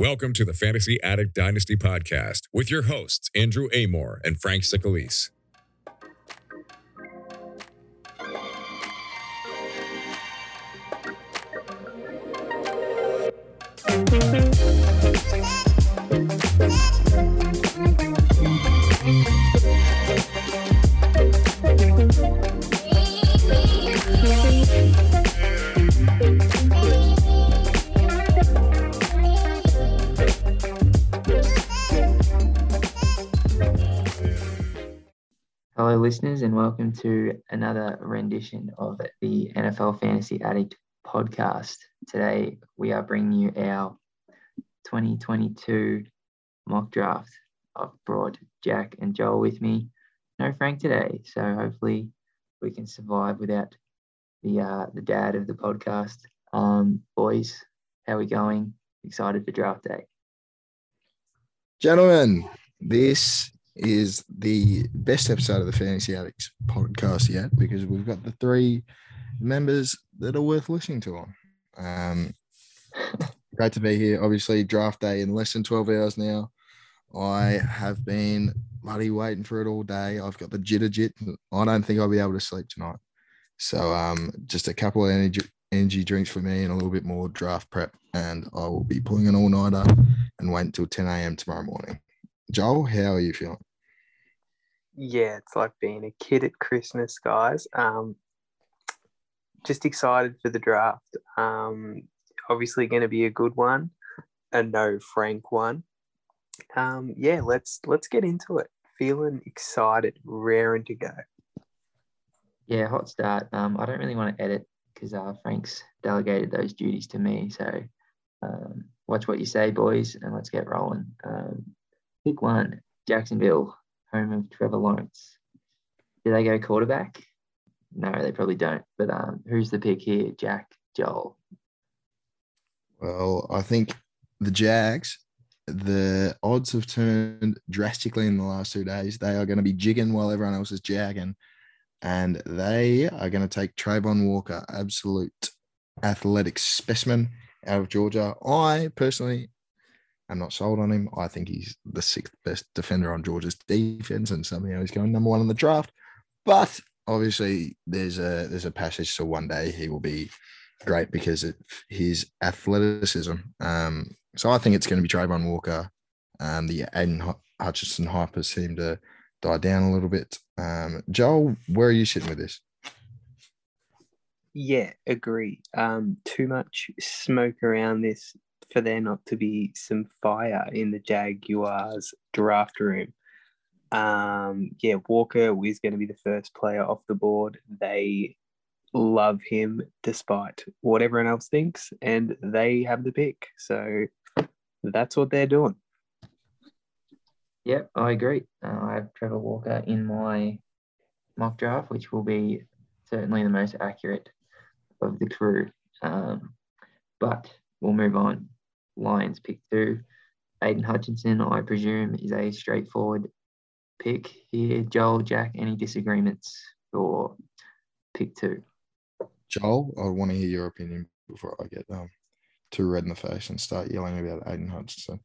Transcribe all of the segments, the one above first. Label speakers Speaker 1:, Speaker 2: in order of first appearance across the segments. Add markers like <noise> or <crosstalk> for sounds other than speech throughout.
Speaker 1: Welcome to the Fantasy Addict Dynasty podcast with your hosts, Andrew Amore and Frank Sicalise.
Speaker 2: Listeners, and welcome to another rendition of the NFL Fantasy Addict podcast. Today, we are bringing you our 2022 mock draft. I've brought Jack and Joel with me. No Frank today, so hopefully we can survive without the uh, the dad of the podcast. Um, boys, how are we going? Excited for draft day?
Speaker 3: Gentlemen, this is the best episode of the Fantasy Addicts podcast yet because we've got the three members that are worth listening to on. Um, great to be here. Obviously, draft day in less than 12 hours now. I have been bloody waiting for it all day. I've got the jitter jit. I don't think I'll be able to sleep tonight. So, um, just a couple of energy, energy drinks for me and a little bit more draft prep, and I will be pulling an all nighter and wait until 10 a.m. tomorrow morning. Joel, how are you feeling?
Speaker 4: Yeah, it's like being a kid at Christmas, guys. Um, just excited for the draft. Um, obviously, going to be a good one, a no Frank one. Um, yeah, let's let's get into it. Feeling excited, raring to go.
Speaker 2: Yeah, hot start. Um, I don't really want to edit because uh, Frank's delegated those duties to me. So um, watch what you say, boys, and let's get rolling. Um, pick one, Jacksonville, home of Trevor Lawrence. Do they go quarterback? No, they probably don't. But um, who's the pick here? Jack, Joel.
Speaker 3: Well, I think the Jags, the odds have turned drastically in the last two days. They are going to be jigging while everyone else is jagging. And they are going to take Travon Walker, absolute athletic specimen out of Georgia. I personally am not sold on him. I think he's the sixth best defender on Georgia's defense, and somehow he's going number one in the draft. But obviously, there's a there's a passage to one day he will be great because of his athleticism. Um, so I think it's going to be Travon Walker. Um, the Aidan Hutchinson hype has seemed to die down a little bit. Um, Joel, where are you sitting with this?
Speaker 4: Yeah, agree. Um, too much smoke around this for there not to be some fire in the Jaguars draft room. Um, yeah, Walker is going to be the first player off the board. They love him despite what everyone else thinks, and they have the pick. So that's what they're doing.
Speaker 2: Yep, I agree. Uh, I have Trevor Walker in my mock draft, which will be certainly the most accurate of the crew. Um, but we'll move on. Lions pick two. Aidan Hutchinson, I presume, is a straightforward pick here. Joel, Jack, any disagreements for pick two?
Speaker 3: Joel, I want to hear your opinion before I get um, too red in the face and start yelling about Aidan Hutchinson.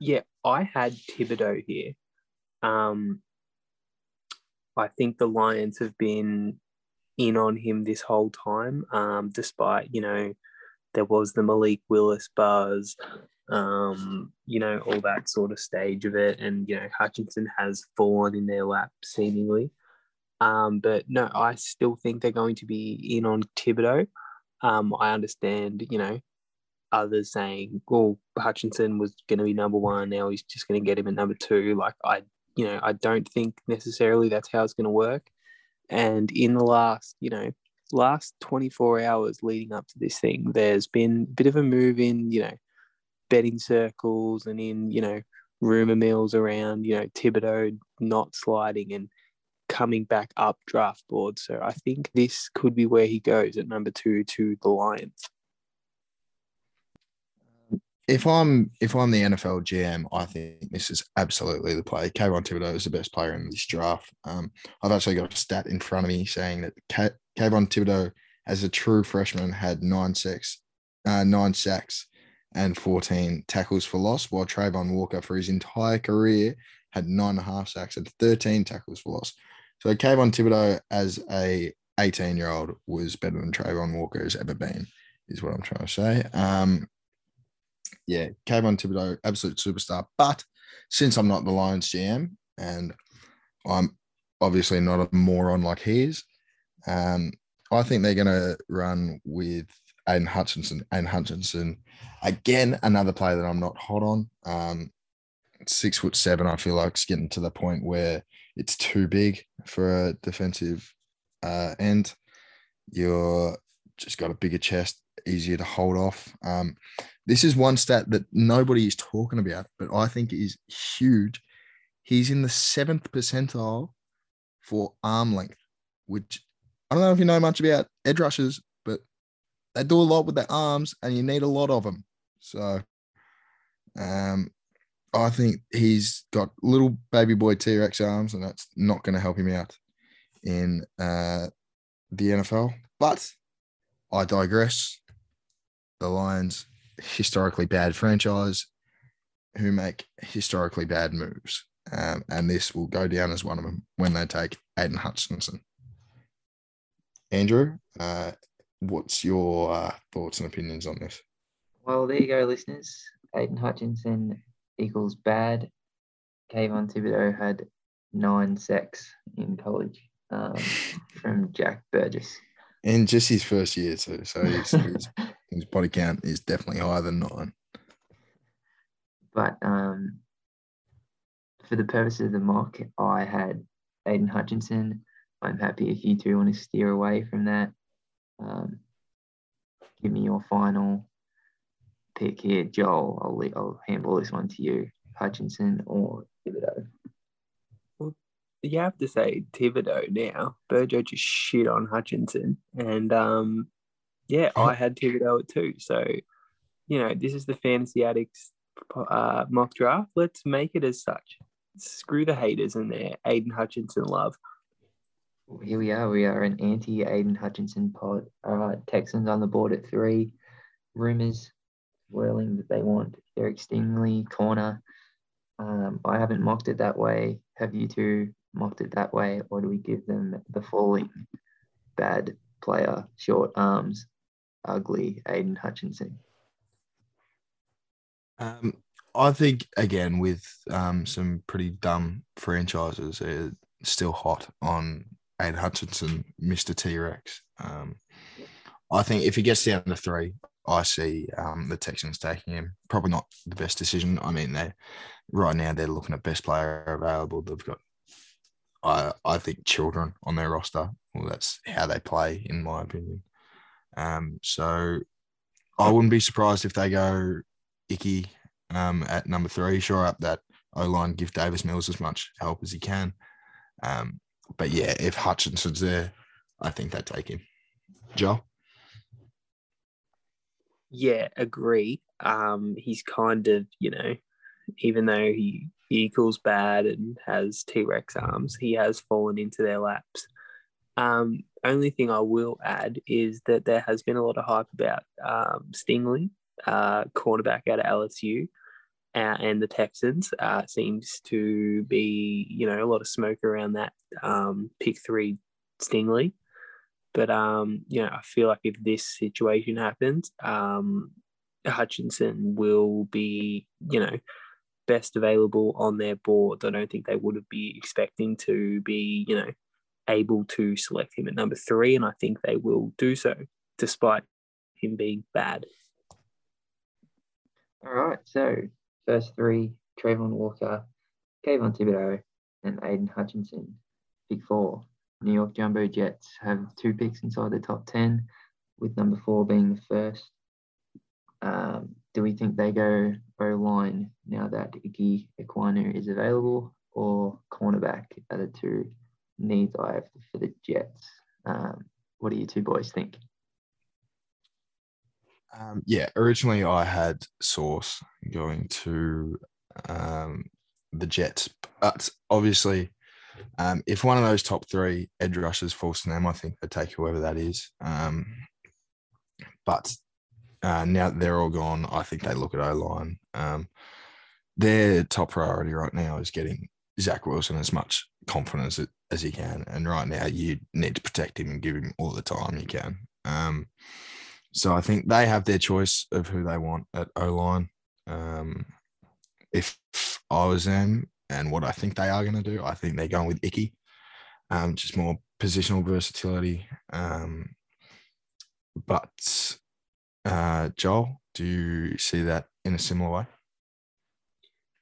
Speaker 4: Yeah, I had Thibodeaux here. Um, I think the Lions have been in on him this whole time, um, despite, you know, there was the Malik Willis buzz, um, you know, all that sort of stage of it. And, you know, Hutchinson has fallen in their lap seemingly. Um, but no, I still think they're going to be in on Thibodeaux. Um, I understand, you know, others saying, well, Hutchinson was going to be number one. Now he's just going to get him at number two. Like, I, you know, I don't think necessarily that's how it's going to work. And in the last, you know, last 24 hours leading up to this thing, there's been a bit of a move in, you know, betting circles and in, you know, rumor mills around, you know, Thibodeaux not sliding and coming back up draft board. So I think this could be where he goes at number two to the Lions.
Speaker 3: If I'm if I'm the NFL GM, I think this is absolutely the play. Kayvon Thibodeaux is the best player in this draft. Um, I've actually got a stat in front of me saying that K- Kayvon Thibodeaux, as a true freshman, had nine sacks, uh, nine sacks, and 14 tackles for loss, while Travon Walker for his entire career had nine and a half sacks and 13 tackles for loss. So Kayvon Thibodeaux as a 18 year old was better than Travon Walker has ever been, is what I'm trying to say. Um, yeah, Kayvon Thibodeaux, absolute superstar. But since I'm not the Lions GM and I'm obviously not a moron like he is, um, I think they're going to run with Aidan Hutchinson. Aidan Hutchinson, again, another player that I'm not hot on. Um, six foot seven, I feel like it's getting to the point where it's too big for a defensive uh, end. You're just got a bigger chest, easier to hold off. Um, this is one stat that nobody is talking about, but I think is huge. He's in the seventh percentile for arm length, which I don't know if you know much about edge rushers, but they do a lot with their arms, and you need a lot of them. So, um, I think he's got little baby boy T Rex arms, and that's not going to help him out in uh, the NFL. But I digress. The Lions, historically bad franchise, who make historically bad moves, um, and this will go down as one of them when they take Aidan Hutchinson. Andrew, uh, what's your uh, thoughts and opinions on this?
Speaker 2: Well, there you go, listeners. Aidan Hutchinson equals bad. Kayvon Thibodeaux had nine sacks in college um, <laughs> from Jack Burgess.
Speaker 3: And just his first year too, so his, his, <laughs> his body count is definitely higher than nine.
Speaker 2: But um, for the purpose of the mock, I had Aidan Hutchinson. I'm happy if you two want to steer away from that. Um, give me your final pick here, Joel. I'll, le- I'll handball this one to you, Hutchinson or Thibodeaux.
Speaker 4: You have to say Thibodeaux now. Burjo just shit on Hutchinson. And um, yeah, I had Thibodeaux at two. So, you know, this is the Fantasy Addicts uh, mock draft. Let's make it as such. Screw the haters in there. Aidan Hutchinson love.
Speaker 2: Here we are. We are an anti Aidan Hutchinson pod. All right, Texans on the board at three. Rumors whirling that they want Eric Stingley corner. Um, I haven't mocked it that way. Have you two mocked it that way, or do we give them the falling bad player, short arms, ugly Aidan Hutchinson?
Speaker 3: Um, I think again with um, some pretty dumb franchises, still hot on Aidan Hutchinson, Mister T Rex. Um, I think if he gets down to three, I see um, the Texans taking him. Probably not the best decision. I mean, they right now they're looking at best player available. They've got, I I think, children on their roster. Well, that's how they play, in my opinion. Um, so I wouldn't be surprised if they go Ickey um, at number three. Sure up that O line, give Davis Mills as much help as he can. Um, but yeah, if Hutchinson's there, I think they take him. Joe.
Speaker 4: Yeah, agree. Um, he's kind of, you know, even though he, he equals bad and has T Rex arms, he has fallen into their laps. Um, only thing I will add is that there has been a lot of hype about um, Stingley, uh, cornerback out of LSU, uh, and the Texans. Uh, seems to be, you know, a lot of smoke around that um, pick three Stingley. But um, you know, I feel like if this situation happens, um, Hutchinson will be, you know, best available on their board. I don't think they would have be expecting to be, you know, able to select him at number three, and I think they will do so, despite him being bad.
Speaker 2: All right, so first three: Travon Walker, Kayvon Thibodeaux, and Aidan Hutchinson. Pick four: New York Jumbo Jets have two picks inside the top ten, with number four being the first. Um, do we think they go O line now that Ickey Ekwonu is available, or cornerback are the two needs I have for the Jets? Um, what do you two boys think?
Speaker 3: Um, yeah, originally I had Sauce going to um, the Jets, but obviously, um, if one of those top three edge rushers falls to them, I think they take whoever that is. Um, but uh, now they're all gone, I think they look at O line. Um, their top priority right now is getting Zach Wilson as much confidence as, he can. And right now, you need to protect him and give him all the time you can. Um, so I think they have their choice of who they want at O line. Um, if I was them and what I think they are going to do, I think they're going with Ickey, um, just more positional versatility. Um, but uh, Joel, do you see that in a similar way?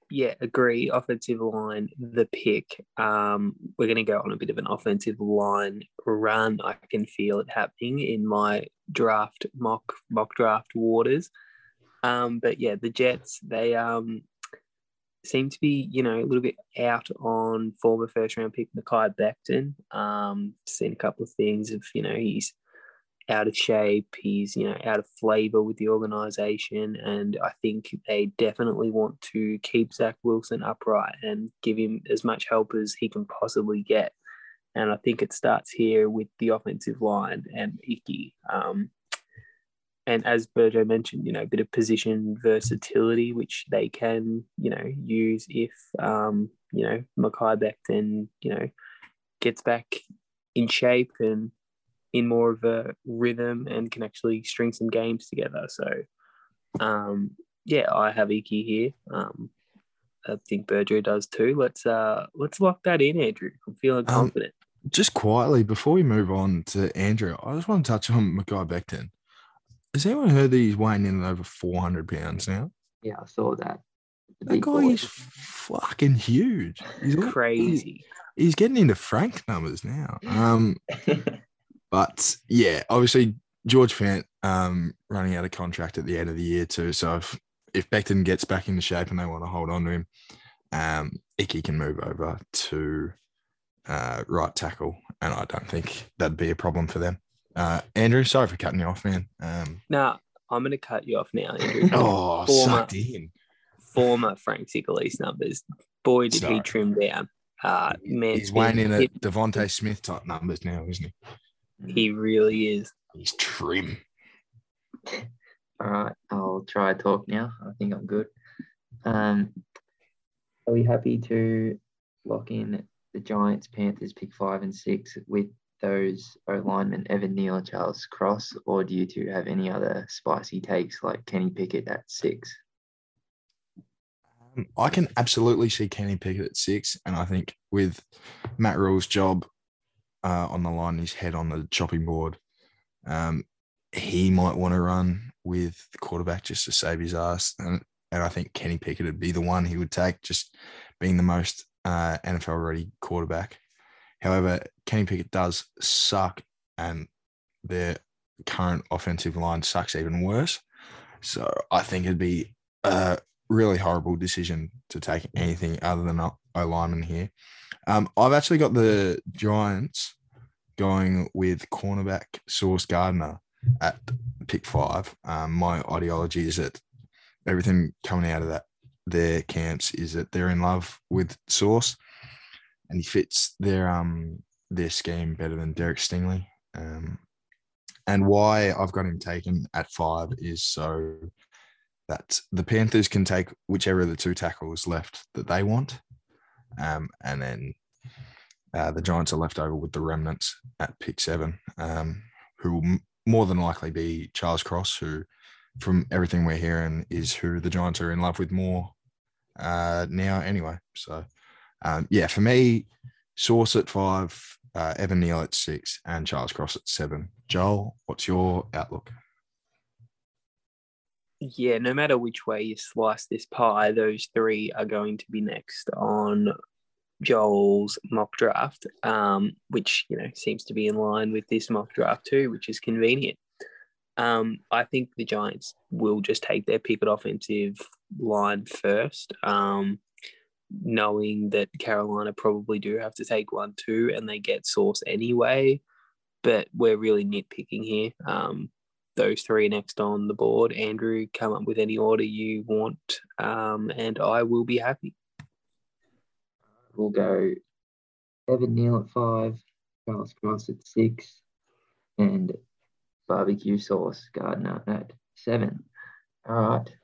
Speaker 4: Yeah, agree. Offensive line, the pick. Um, we're going to go on a bit of an offensive line run. I can feel it happening in my draft mock mock draft waters. Um, but yeah, the Jets they um seem to be you know a little bit out on former first round pick Mekhi Becton. Um, seen a couple of things of you know he's out of shape. He's, you know, out of flavor with the organization. And I think they definitely want to keep Zach Wilson upright and give him as much help as he can possibly get. And I think it starts here with the offensive line and Ickey. Um, and as Burjo mentioned, you know, a bit of position versatility, which they can, you know, use if, um, you know, Mekhi Becton, you know, gets back in shape and in more of a rhythm and can actually string some games together. So, um, yeah, I have Ickey here. Um, I think Burjo does too. Let's uh, let's lock that in, Andrew. I'm feeling um, confident.
Speaker 3: Um, just quietly before we move on to Andrew, I just want to touch on Mekhi Becton. Has anyone heard that he's weighing in at over 400 pounds now?
Speaker 2: Yeah, I saw that.
Speaker 3: That guy boy. is fucking huge.
Speaker 4: He's crazy.
Speaker 3: He's, he's getting into Frank numbers now. Um, <laughs> But yeah, obviously George Fant um, running out of contract at the end of the year too. So if if Becton gets back into shape and they want to hold on to him, um, Ickey can move over to uh, right tackle, and I don't think that'd be a problem for them. Uh, Andrew, sorry for cutting you off, man. Um,
Speaker 4: no, I'm going to cut you off now, Andrew. <laughs>
Speaker 3: oh, former, sucked in.
Speaker 4: Former Frank Sigalese numbers. Boy, did sorry. he trim down. Uh, man,
Speaker 3: he's weighing in at DeVonta Smith type numbers now, isn't he?
Speaker 4: He really is.
Speaker 3: He's trim.
Speaker 2: All right, I'll try talk now. I think I'm good. Um, are we happy to lock in the Giants, Panthers, pick five and six with those O linemen, Evan Neal and Charles Cross, or do you two have any other spicy takes like Kenny Pickett at six?
Speaker 3: Um, I can absolutely see Kenny Pickett at six, and I think with Matt Rhule's job uh, on the line, his head on the chopping board. Um, he might want to run with the quarterback just to save his ass. And, and I think Kenny Pickett would be the one he would take, just being the most uh, NFL ready quarterback. However, Kenny Pickett does suck, and their current offensive line sucks even worse. So I think it'd be a really horrible decision to take anything other than O lineman here. Um, I've actually got the Giants going with cornerback Sauce Gardner at pick five. Um, my ideology is that everything coming out of that their camps is that they're in love with Sauce, and he fits their um their scheme better than Derek Stingley. Um, and why I've got him taken at five is so that the Panthers can take whichever of the two tackles left that they want, um, and then uh, the Giants are left over with the remnants at pick seven, um, who will more than likely be Charles Cross, who, from everything we're hearing, is who the Giants are in love with more uh, now anyway. So, um, yeah, for me, Sauce at five, uh, Evan Neal at six, and Charles Cross at seven. Joel, what's your outlook?
Speaker 4: Yeah, no matter which way you slice this pie, those three are going to be next on Joel's mock draft, um, which you know seems to be in line with this mock draft too, which is convenient. Um, I think the Giants will just take their pick at offensive line first, um, knowing that Carolina probably do have to take one too, and they get Sauce anyway. But we're really nitpicking here. Um, those three next on the board. Andrew, come up with any order you want, um, and I will be happy.
Speaker 2: We'll go Evan Neal at five, Charles Cross at six, and barbecue sauce Gardner at seven. All right.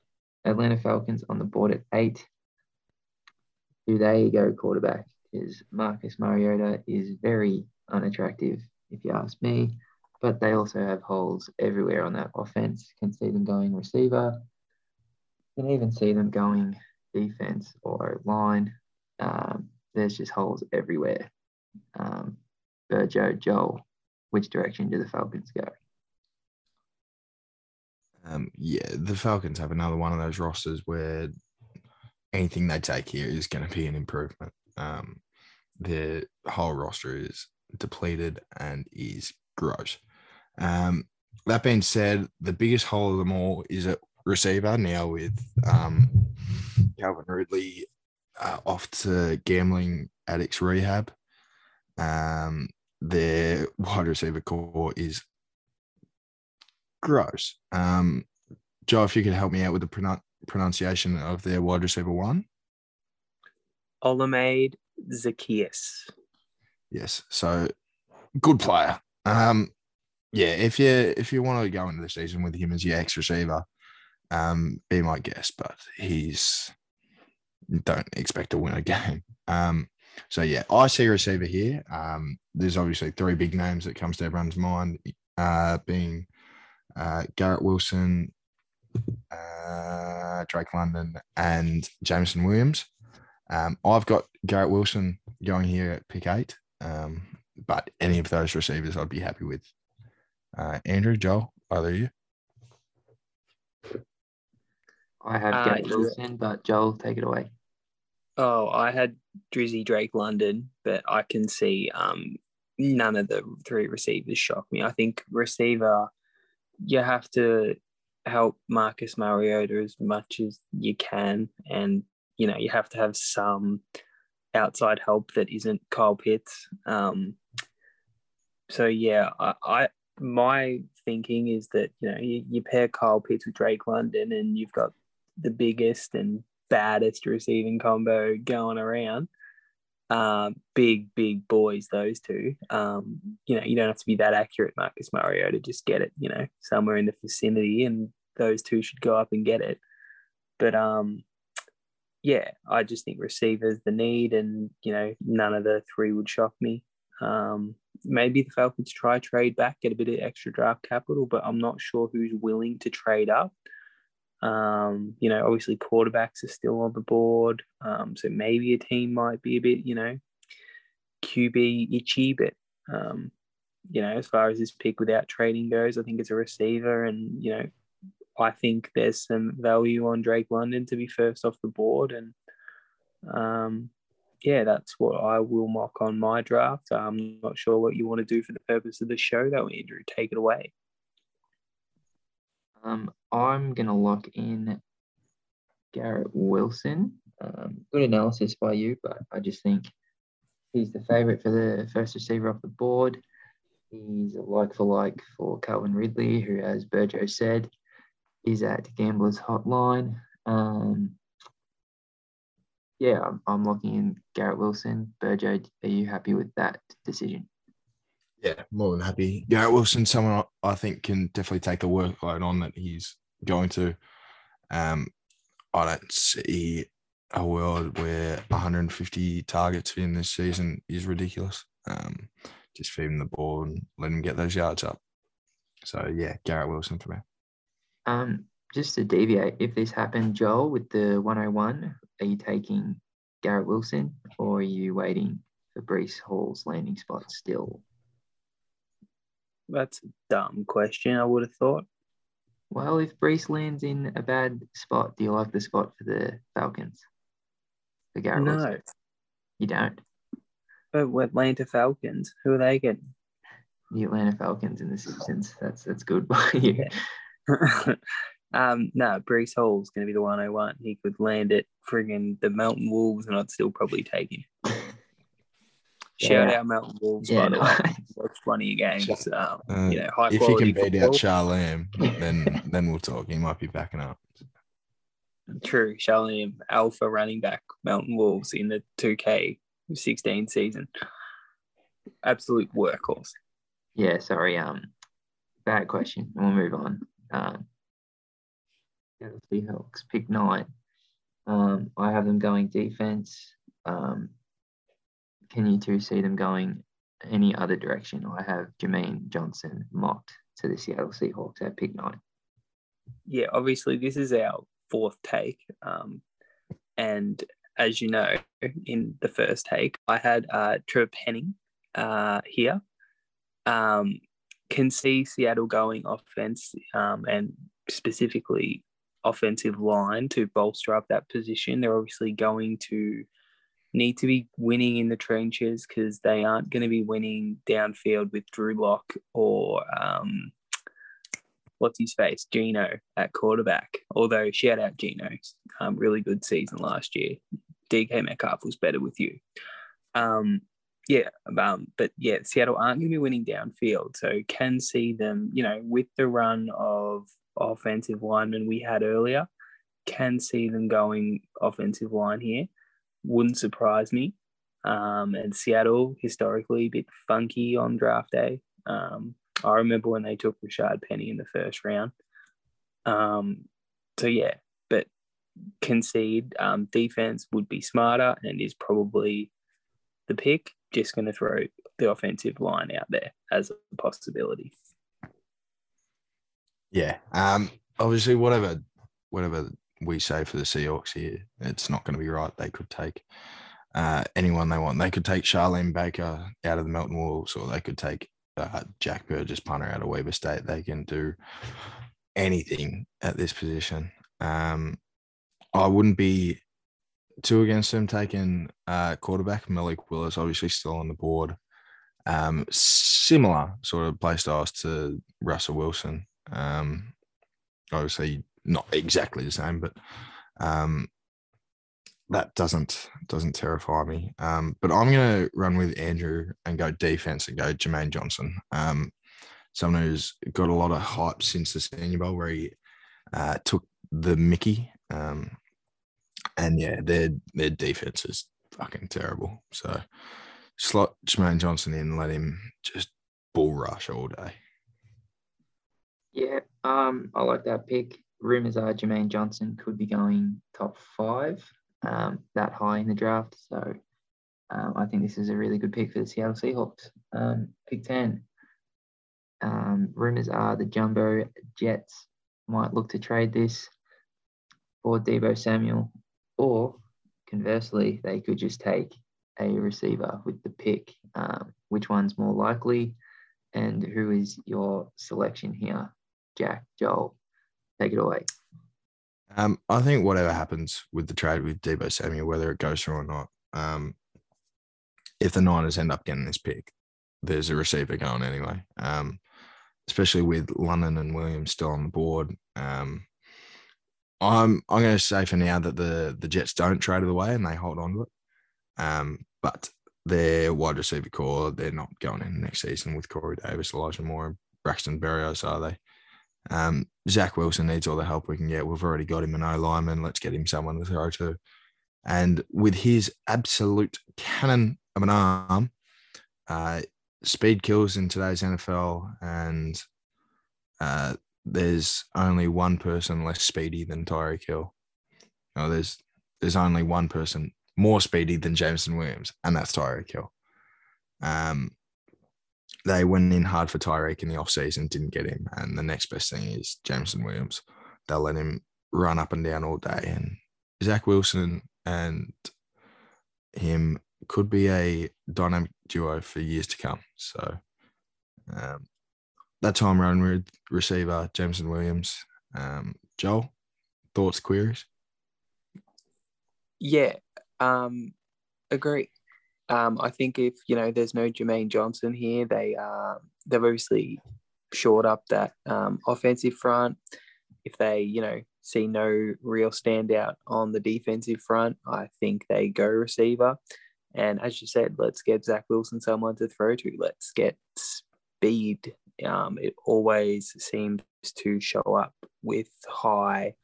Speaker 2: Atlanta Falcons on the board at eight. Do they go quarterback? Because Marcus Mariota is very unattractive, if you ask me. But they also have holes everywhere on that offense. Can see them going receiver. Can even see them going defense or line. Um, there's just holes everywhere. Um, Burjo, Joel, which direction do the Falcons go?
Speaker 3: Um, yeah, the Falcons have another one of those rosters where anything they take here is going to be an improvement. Um, their whole roster is depleted and is gross. Um, that being said, the biggest hole of them all is at receiver now with um, Calvin Ridley uh, off to gambling addicts rehab. Um, their wide receiver core is gross. Um, Joe, if you could help me out with the pronun- pronunciation of their wide receiver one.
Speaker 4: Olamide Zaccheaus.
Speaker 3: Yes, so good player. Um, yeah, if you if you want to go into the season with him as your ex receiver, um, be my guest. But he's don't expect to win a <laughs> game. Um, so yeah, I see receiver here. Um, there's obviously three big names that comes to everyone's mind, uh, being uh, Garrett Wilson, uh, Drake London, and Jameson Williams. Um, I've got Garrett Wilson going here at pick eight, um, but any of those receivers I'd be happy with. Uh, Andrew, Joel, either you?
Speaker 2: I have
Speaker 4: Uh,
Speaker 2: Garrett
Speaker 4: yeah.
Speaker 2: Wilson, but Joel, take it away.
Speaker 4: Oh, I had Drizzy Drake London, but I can see um, none of the three receivers shock me. I think receiver, you have to help Marcus Mariota as much as you can, and you know you have to have some outside help that isn't Kyle Pitts. Um, so yeah, I, I my thinking is that you know you, you pair Kyle Pitts with Drake London, and you've got the biggest and baddest receiving combo going around. Um, big, big boys, those two. Um, you know, you don't have to be that accurate, Marcus Mariota. Just get it, you know, somewhere in the vicinity, and those two should go up and get it. But um, yeah, I just think receivers the need, and you know, none of the three would shock me. Um, maybe the Falcons try trade back, get a bit of extra draft capital, but I'm not sure who's willing to trade up. Um, you know, obviously quarterbacks are still on the board, um, so maybe a team might be a bit, you know, QB itchy, but um, you know, as far as this pick without trading goes, I think it's a receiver, and you know, I think there's some value on Drake London to be first off the board, and um, yeah, that's what I will mock on my draft. I'm not sure what you want to do for the purpose of the show, though, Andrew. Take it away.
Speaker 2: Um, I'm gonna lock in Garrett Wilson. Um, good analysis by you, but I just think he's the favourite for the first receiver off the board. He's a like for like for Calvin Ridley, who, as Burjo said, is at Gambler's Hotline. Um, yeah, I'm, I'm locking in Garrett Wilson. Burjo, are you happy with that decision?
Speaker 3: Yeah, more than happy. Garrett Wilson, someone I think can definitely take the workload on that he's going to. Um, I don't see a world where 150 targets in this season is ridiculous. Um, just feed him the ball and let him get those yards up. So yeah, Garrett Wilson for me.
Speaker 2: Um, just to deviate, if this happened, Joel, with the 101, are you taking Garrett Wilson or are you waiting for Breece Hall's landing spot still?
Speaker 4: That's a dumb question, I would have thought.
Speaker 2: Well, if Breece lands in a bad spot, do you like the spot for the Falcons? For Garrett
Speaker 4: No,
Speaker 2: Wilson? You don't?
Speaker 4: but with Atlanta Falcons, who are they getting?
Speaker 2: The Atlanta Falcons in the Simpsons. That's that's good <laughs> by you. <laughs>
Speaker 4: um, no, Breece Hall's going to be the 101. He could land at friggin' the Mountain Wolves, and I'd still probably take him. <laughs> Shout
Speaker 2: Yeah.
Speaker 4: out Mountain Wolves,
Speaker 2: Yeah,
Speaker 4: by the way. Watch plenty of games. Um,
Speaker 3: Uh,
Speaker 4: you know, high
Speaker 3: if he can beat
Speaker 4: football.
Speaker 3: out Charlam, then <laughs> then we'll talk. He might be backing up.
Speaker 4: True, Charlene Alpha running back Mountain Wolves in the 2K 16 season. Absolute workhorse.
Speaker 2: Yeah, sorry. Um, bad question. We'll move on. Um, Seahawks, pick nine. Um, I have them going defense. Um, can you two see them going any other direction? I have Jermaine Johnson mocked to the Seattle Seahawks at pick nine.
Speaker 4: Yeah, obviously this is our fourth take, um, and as you know, in the first take, I had uh, Trevor Penning uh, here. Um, can see Seattle going offense um, and specifically offensive line to bolster up that position. They're obviously going to need to be winning in the trenches because they aren't going to be winning downfield with Drew Lock or um, what's his face, Geno at quarterback. Although shout out Geno's um, really good season last year. DK Metcalf was better with you. Um, yeah, um, but yeah, Seattle aren't going to be winning downfield, so can see them, you know, with the run of offensive linemen we had earlier, can see them going offensive line here. Wouldn't surprise me. Um, and Seattle historically a bit funky on draft day. Um, I remember when they took Rashad Penny in the first round. Um, so yeah, but concede um, defense would be smarter and is probably the pick just going to throw the offensive line out there as a possibility.
Speaker 3: Yeah. Um. Obviously, whatever, whatever we say for the Seahawks here, it's not going to be right. They could take uh, anyone they want. They could take Charlene Baker out of the Melton Wolves, or they could take uh, Jack Burgess punter out of Weber State. They can do anything at this position. Um, I wouldn't be two against him taking uh, quarterback Malik Willis, obviously still on the board. Um, similar sort of play styles to Russell Wilson. Um, obviously not exactly the same, but um, that doesn't doesn't terrify me. Um, but I'm going to run with Andrew and go defense and go Jermaine Johnson. Um, someone who's got a lot of hype since the Senior Bowl where he uh, took the Mickey. Um, and yeah, their their defense is fucking terrible. So slot Jermaine Johnson in, let him just bull rush all day.
Speaker 2: Yeah, um, I like that pick. Rumors are Jermaine Johnson could be going top five, um, that high in the draft. So um, I think this is a really good pick for the Seattle Seahawks. Um, pick 10. Um, rumors are the Jumbo Jets might look to trade this for Deebo Samuel or conversely, they could just take a receiver with the pick. Um, which one's more likely? And who is your selection here? Jack, Joel, take it away.
Speaker 3: Um, I think whatever happens with the trade with Deebo Samuel, whether it goes through or not, um, if the Niners end up getting this pick, there's a receiver going anyway. Um, especially with London and Williams still on the board. Um, I'm I'm going to say for now that the the Jets don't trade it away and they hold on to it. Um, but their wide receiver core, they're not going in next season with Corey Davis, Elijah Moore, Braxton Berrios, are they? Um, Zach Wilson needs all the help we can get. We've already got him an O lineman. Let's get him someone to throw to. And with his absolute cannon of an arm, uh, speed kills in today's NFL, and uh, there's only one person less speedy than Tyreek Hill. You know, there's there's only one person more speedy than Jameson Williams, and that's Tyreek Hill. Um, they went in hard for Tyreek in the offseason, didn't get him. And the next best thing is Jameson Williams. They'll let him run up and down all day. And Zach Wilson and him could be a dynamic duo for years to come. So um, how I'm running with receiver Jameson Williams. Um, Joel, thoughts, queries?
Speaker 4: Yeah, um, agree. Um, I think if you know there's no Jermaine Johnson here, they uh, they've obviously shored up that um, offensive front. If they you know see no real standout on the defensive front, I think they go receiver. And as you said, let's get Zach Wilson someone to throw to. Let's get speed um, it always seems to show up with high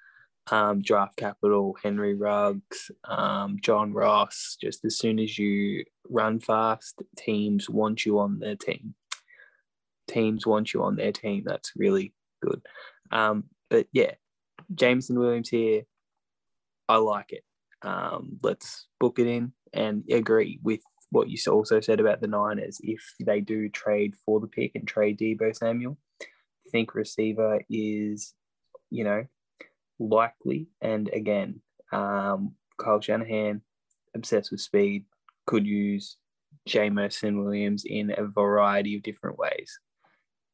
Speaker 4: um, draft capital, Henry Ruggs, um, John Ross. Just as soon as you run fast, teams want you on their team. Teams want you on their team. That's really good. Um, but yeah, Jameson Williams here. I like it. Um, let's book it in and agree with what you also said about the Niners. If they do trade for the pick and trade Deebo Samuel, think receiver is, you know, likely. And again, um, Kyle Shanahan, obsessed with speed, could use Jameson Williams in a variety of different ways.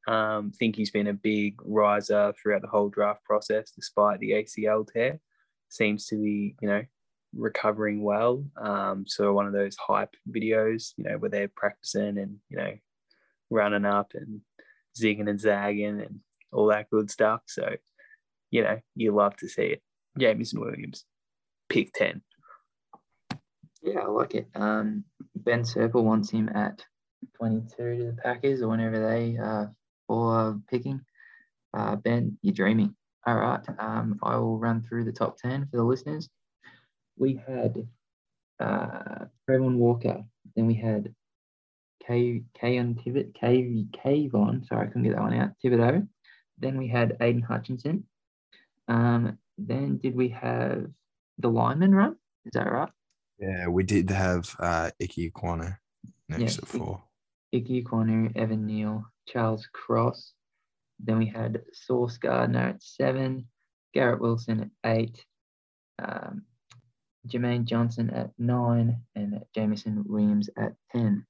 Speaker 4: Um, think he's been a big riser throughout the whole draft process, despite the ACL tear. Seems to be, you know, recovering well. Um, so one of those hype videos, you know, where they're practicing and you know, running up and zigging and zagging and all that good stuff. So, you know, you love to see it. Jameson Williams, pick ten.
Speaker 2: Yeah, I like it. Um, Ben Serple wants him at 22 to the Packers or whenever they uh, for picking. Uh, ben, you're dreaming. All right. Um, I will run through the top 10 for the listeners. We had uh, Travon Walker. Then we had K Kayon Tivit, K Kayvon. Sorry, I couldn't get that one out. Thibodeaux. Then we had Aidan Hutchinson. Um, then did we have the lineman run? Is that right?
Speaker 3: Yeah, we did have uh, Ickey Ekwonu next
Speaker 2: Yeah,
Speaker 3: at four.
Speaker 2: Ike Ekwonu, Evan Neal, Charles Cross. Then we had Sauce Gardner at seven, Garrett Wilson at eight, um, Jermaine Johnson at nine, and Jameson Williams at 10.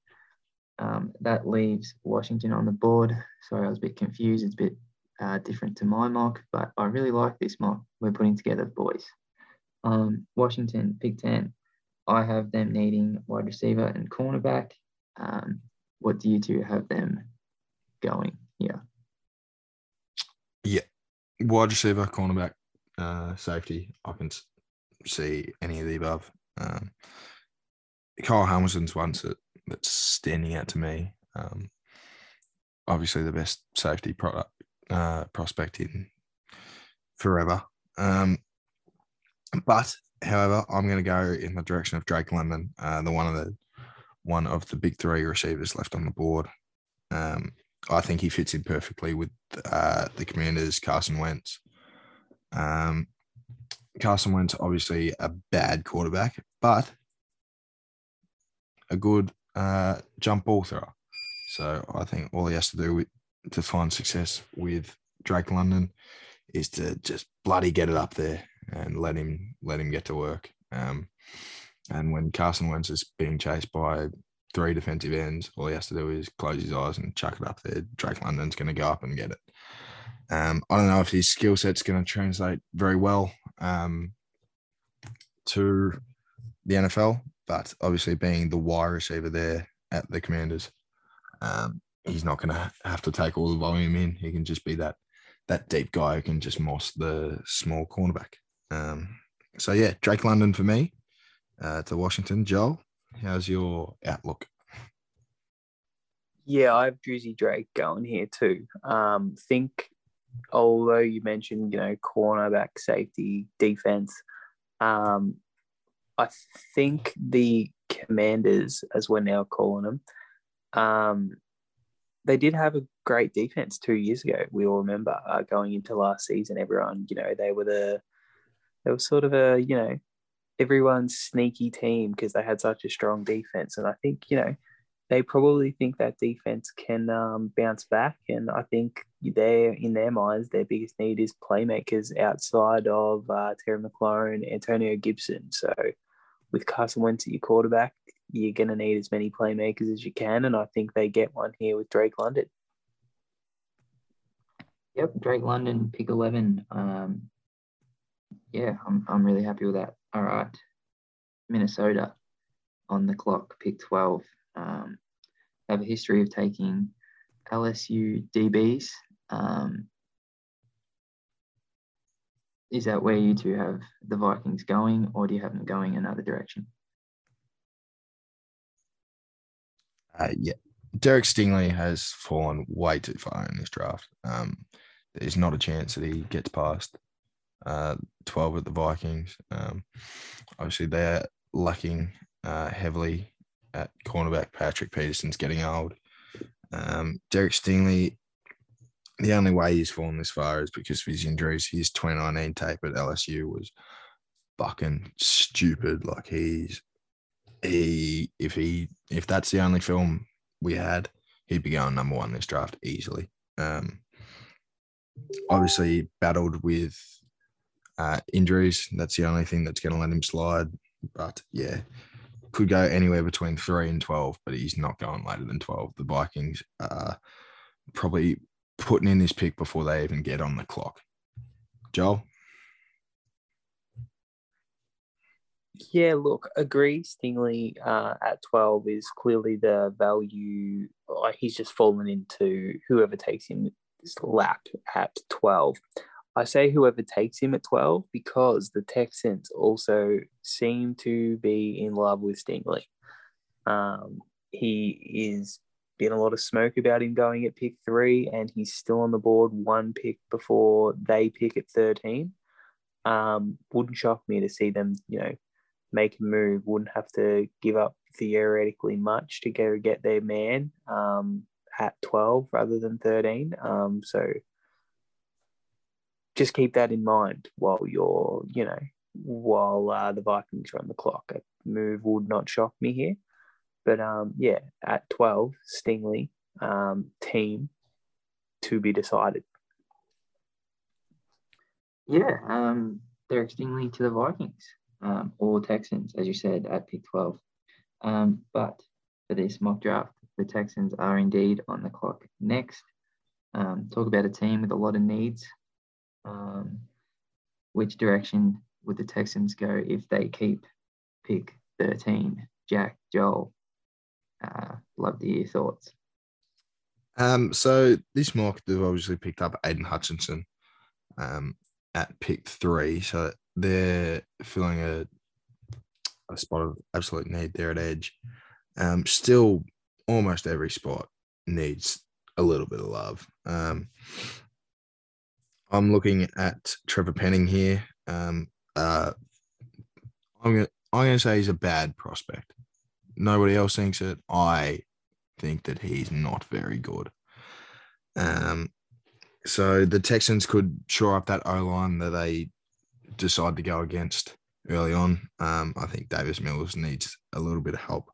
Speaker 2: Um, that leaves Washington on the board. Sorry, I was a bit confused. It's a bit uh, different to my mock, but I really like this mock we're putting together, boys. Um, Washington, Big 10. I have them needing wide receiver and cornerback. Um, what do you two have them going? Yeah. Yeah.
Speaker 3: Wide receiver, cornerback, uh, safety. I can see any of the above. Um, Kyle Hamilton's one that, that's standing out to me. Um, obviously, the best safety product uh, prospect in forever. Um, but however, I'm going to go in the direction of Drake London, uh, the one of the one of the big three receivers left on the board. Um, I think he fits in perfectly with uh, the Commanders' Carson Wentz. Um, Carson Wentz, obviously a bad quarterback, but a good uh, jump ball thrower. So I think all he has to do with, to find success with Drake London is to just bloody get it up there and let him let him get to work. Um, and when Carson Wentz is being chased by three defensive ends, all he has to do is close his eyes and chuck it up there. Drake London's going to go up and get it. Um, I don't know if his skill set's going to translate very well um, to the NFL, but obviously being the wide receiver there at the Commanders, um, he's not going to have to take all the volume in. He can just be that that deep guy who can just moss the small cornerback. Um, so yeah, Drake London for me uh, to Washington. Joel, how's your outlook?
Speaker 4: Yeah, I have Drizzy Drake going here too. Um, think, although you mentioned, you know, cornerback, safety, defense, um, I think the Commanders, as we're now calling them, um, they did have a great defense two years ago. We all remember uh, going into last season. Everyone, you know, they were the, they were sort of a, you know, everyone's sneaky team because they had such a strong defense. And I think, you know, they probably think that defense can um, bounce back. And I think they're in their minds, their biggest need is playmakers outside of uh, Terry McLaurin, Antonio Gibson. So with Carson Wentz at your quarterback, you're going to need as many playmakers as you can. And I think they get one here with Drake London.
Speaker 2: Yep, Drake London, pick 11. Um, yeah, I'm, I'm really happy with that. All right. Minnesota on the clock, pick 12. Um, have a history of taking LSU DBs. Um, is that where you two have the Vikings going, or do you have them going another direction?
Speaker 3: Uh, yeah, Derek Stingley has fallen way too far in this draft. Um, there's not a chance that he gets past uh, 12 at the Vikings. Um, obviously, they're lacking uh, heavily at cornerback. Patrick Peterson's getting old. Um, Derek Stingley, the only way he's fallen this far is because of his injuries. His 2019 tape at LSU was fucking stupid. Like he's he if he if that's the only film we had, he'd be going number one this draft easily. Um, obviously battled with uh, injuries. That's the only thing that's going to let him slide. But yeah, could go anywhere between three and 12, but he's not going later than 12. The Vikings are probably putting in this pick before they even get on the clock. Joel?
Speaker 4: Yeah, look, agree. Stingley uh, at 12 is clearly the value. Like he's just fallen into whoever takes him this lap at 12. I say whoever takes him at 12 because the Texans also seem to be in love with Stingley. Um, he is been a lot of smoke about him going at pick three, and he's still on the board one pick before they pick at 13. Um, wouldn't shock me to see them, you know, make a move. Wouldn't have to give up theoretically much to go get their man um, at 12 rather than 13. Um, so just keep that in mind while you're, you know, while uh, the Vikings are on the clock. A move would not shock me here. But um, yeah, at 12, Stingley, um, team to be decided.
Speaker 2: Yeah, um, Derek Stingley to the Vikings um, or Texans, as you said, at pick 12. Um, but for this mock draft, the Texans are indeed on the clock next. Um, talk about a team with a lot of needs. Um, which direction would the Texans go if they keep pick 13? Jack, Joel, uh, love to hear your thoughts.
Speaker 3: Um, so this mock they've obviously picked up Aidan Hutchinson um, at pick three. So they're filling a a spot of absolute need there at edge. Um, still almost every spot needs a little bit of love. Um, I'm looking at Trevor Penning here. Um, uh, I'm gonna I'm gonna say he's a bad prospect. Nobody else thinks it. I think that he's not very good. Um, so the Texans could shore up that O line that they decide to go against early on. Um, I think Davis Mills needs a little bit of help.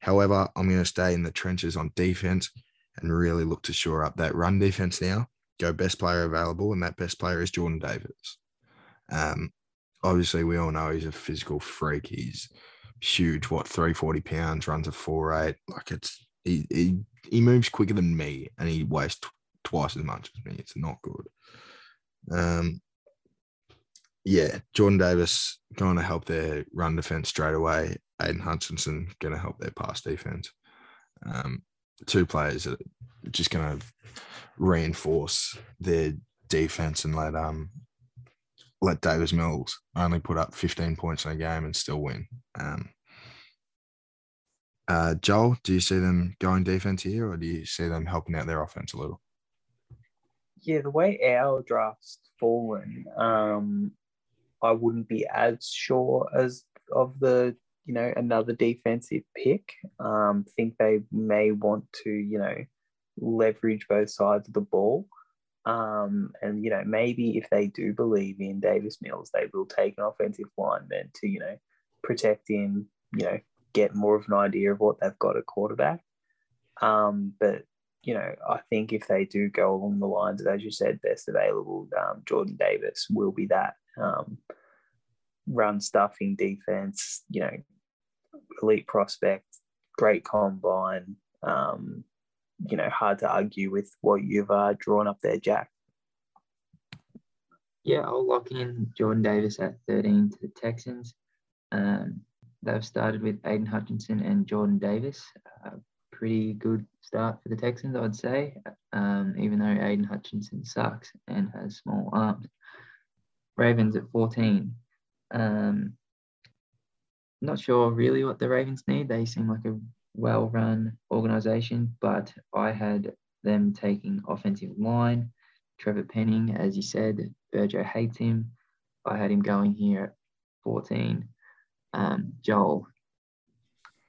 Speaker 3: However, I'm going to stay in the trenches on defense and really look to shore up that run defense now. Go best player available, and that best player is Jordan Davis. Um, obviously, we all know he's a physical freak. He's huge, what, 340 pounds, runs a 4'8. Like it's, he, he, he moves quicker than me and he weighs t- twice as much as me. It's not good. Um, yeah, Jordan Davis going to help their run defense straight away. Aidan Hutchinson going to help their pass defense. Um, two players that are just going to reinforce their defense and let um let Davis Mills only put up 15 points in a game and still win. Um, uh, Joel, do you see them going defense here, or do you see them helping out their offense a little?
Speaker 4: Yeah, the way our draft's fallen, um, I wouldn't be as sure as of the you know another defensive pick. Um, think they may want to you know leverage both sides of the ball. Um, and you know maybe if they do believe in Davis Mills, they will take an offensive lineman to you know protect him. You know get more of an idea of what they've got at quarterback. Um, but you know, I think if they do go along the lines of, as you said, best available, um, Jordan Davis will be that um, run stuffing defense, you know, elite prospect, great combine. Um, you know, hard to argue with what you've uh, drawn up there, Jack.
Speaker 2: Yeah, I'll lock in Jordan Davis at 13 to the Texans. Um, they've started with Aidan Hutchinson and Jordan Davis. Uh, pretty good start for the Texans, I'd say, um, even though Aidan Hutchinson sucks and has small arms. Ravens at 14. Um, not sure really what the Ravens need. They seem like a well run organization, but I had them taking offensive line. Trevor Penning, as you said, Berger hates him. I had him going here at 14. Um, Joel,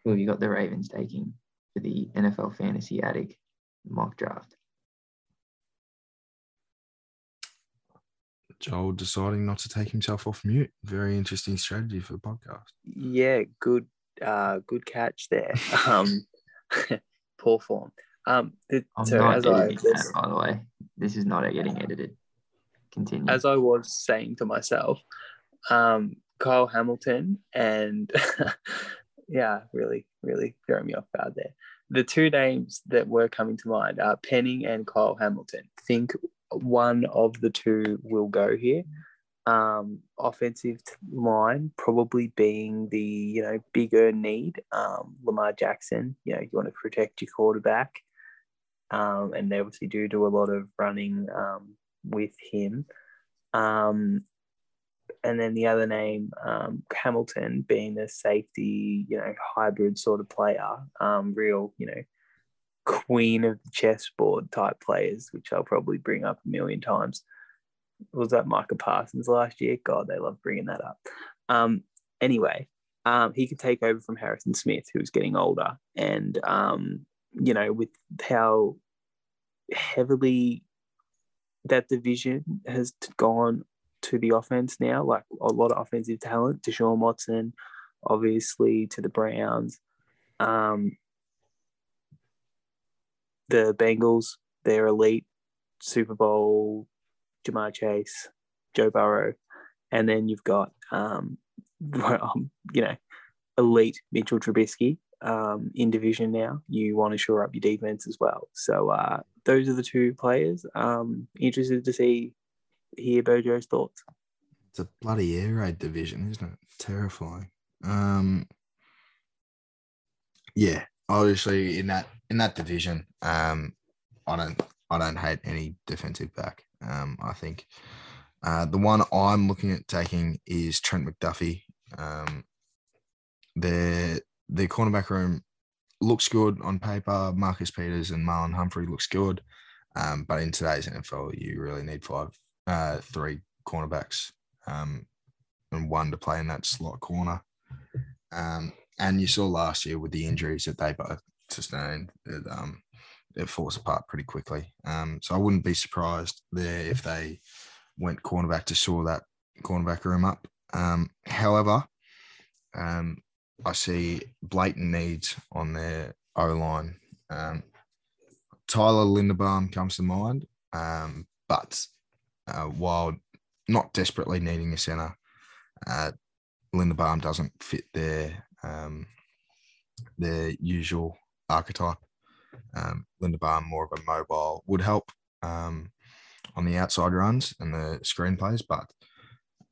Speaker 2: who have you got the Ravens taking for the NFL Fantasy Addict mock draft?
Speaker 3: Joel deciding not to take himself off mute. Very interesting strategy for the podcast.
Speaker 4: Yeah, good, uh, good catch there. <laughs> Um, <laughs> poor form. Um, it,
Speaker 2: I'm
Speaker 4: so
Speaker 2: not
Speaker 4: as I
Speaker 2: editing that, by the way. This is not getting edited. Continue.
Speaker 4: as I was saying to myself, um, Kyle Hamilton and <laughs> yeah, really, really throwing me off guard there. The two names that were coming to mind are Penning and Kyle Hamilton. Think one of the two will go here. Um, offensive line probably being the you know bigger need. Um, Lamar Jackson, you know, you want to protect your quarterback, um, and they obviously do do a lot of running um, with him. Um, and then the other name, um, Hamilton, being the safety, you know, hybrid sort of player, um, real, you know, queen of the chessboard type players, which I'll probably bring up a million times. Was that Micah Parsons last year? God, they love bringing that up. Um, anyway, um, he could take over from Harrison Smith, who's getting older, and um, you know, with how heavily that division has gone to the offense now, like a lot of offensive talent. Deshaun Watson, obviously, to the Browns. Um, the Bengals, they're elite. Super Bowl, Ja'Marr Chase, Joe Burrow, and then you've got, um, <laughs> um, you know, elite Mitchell Trubisky um, in division now. You want to shore up your defense as well. So uh, those are the two players. Um, interested to see hear Bojo's thoughts.
Speaker 3: It's a bloody air raid division, isn't it? Terrifying. Um, yeah, obviously in that in that division, um, I don't I don't hate any defensive back. Um, I think uh, the one I'm looking at taking is Trent McDuffie. Um, their their cornerback room looks good on paper. Marcus Peters and Marlon Humphrey looks good, um, but in today's NFL, you really need five, uh, three cornerbacks, um, and one to play in that slot corner. Um, and you saw last year with the injuries that they both sustained, it, um, it falls apart pretty quickly. Um, so I wouldn't be surprised there if they went cornerback to shore that cornerback room up. Um, however, um, I see blatant needs on their O line. Um, Tyler Linderbaum comes to mind, um, but uh, while not desperately needing a center, uh, Linderbaum doesn't fit their um, their usual archetype. Um, Linderbaum more of a mobile would help um, on the outside runs and the screen plays, but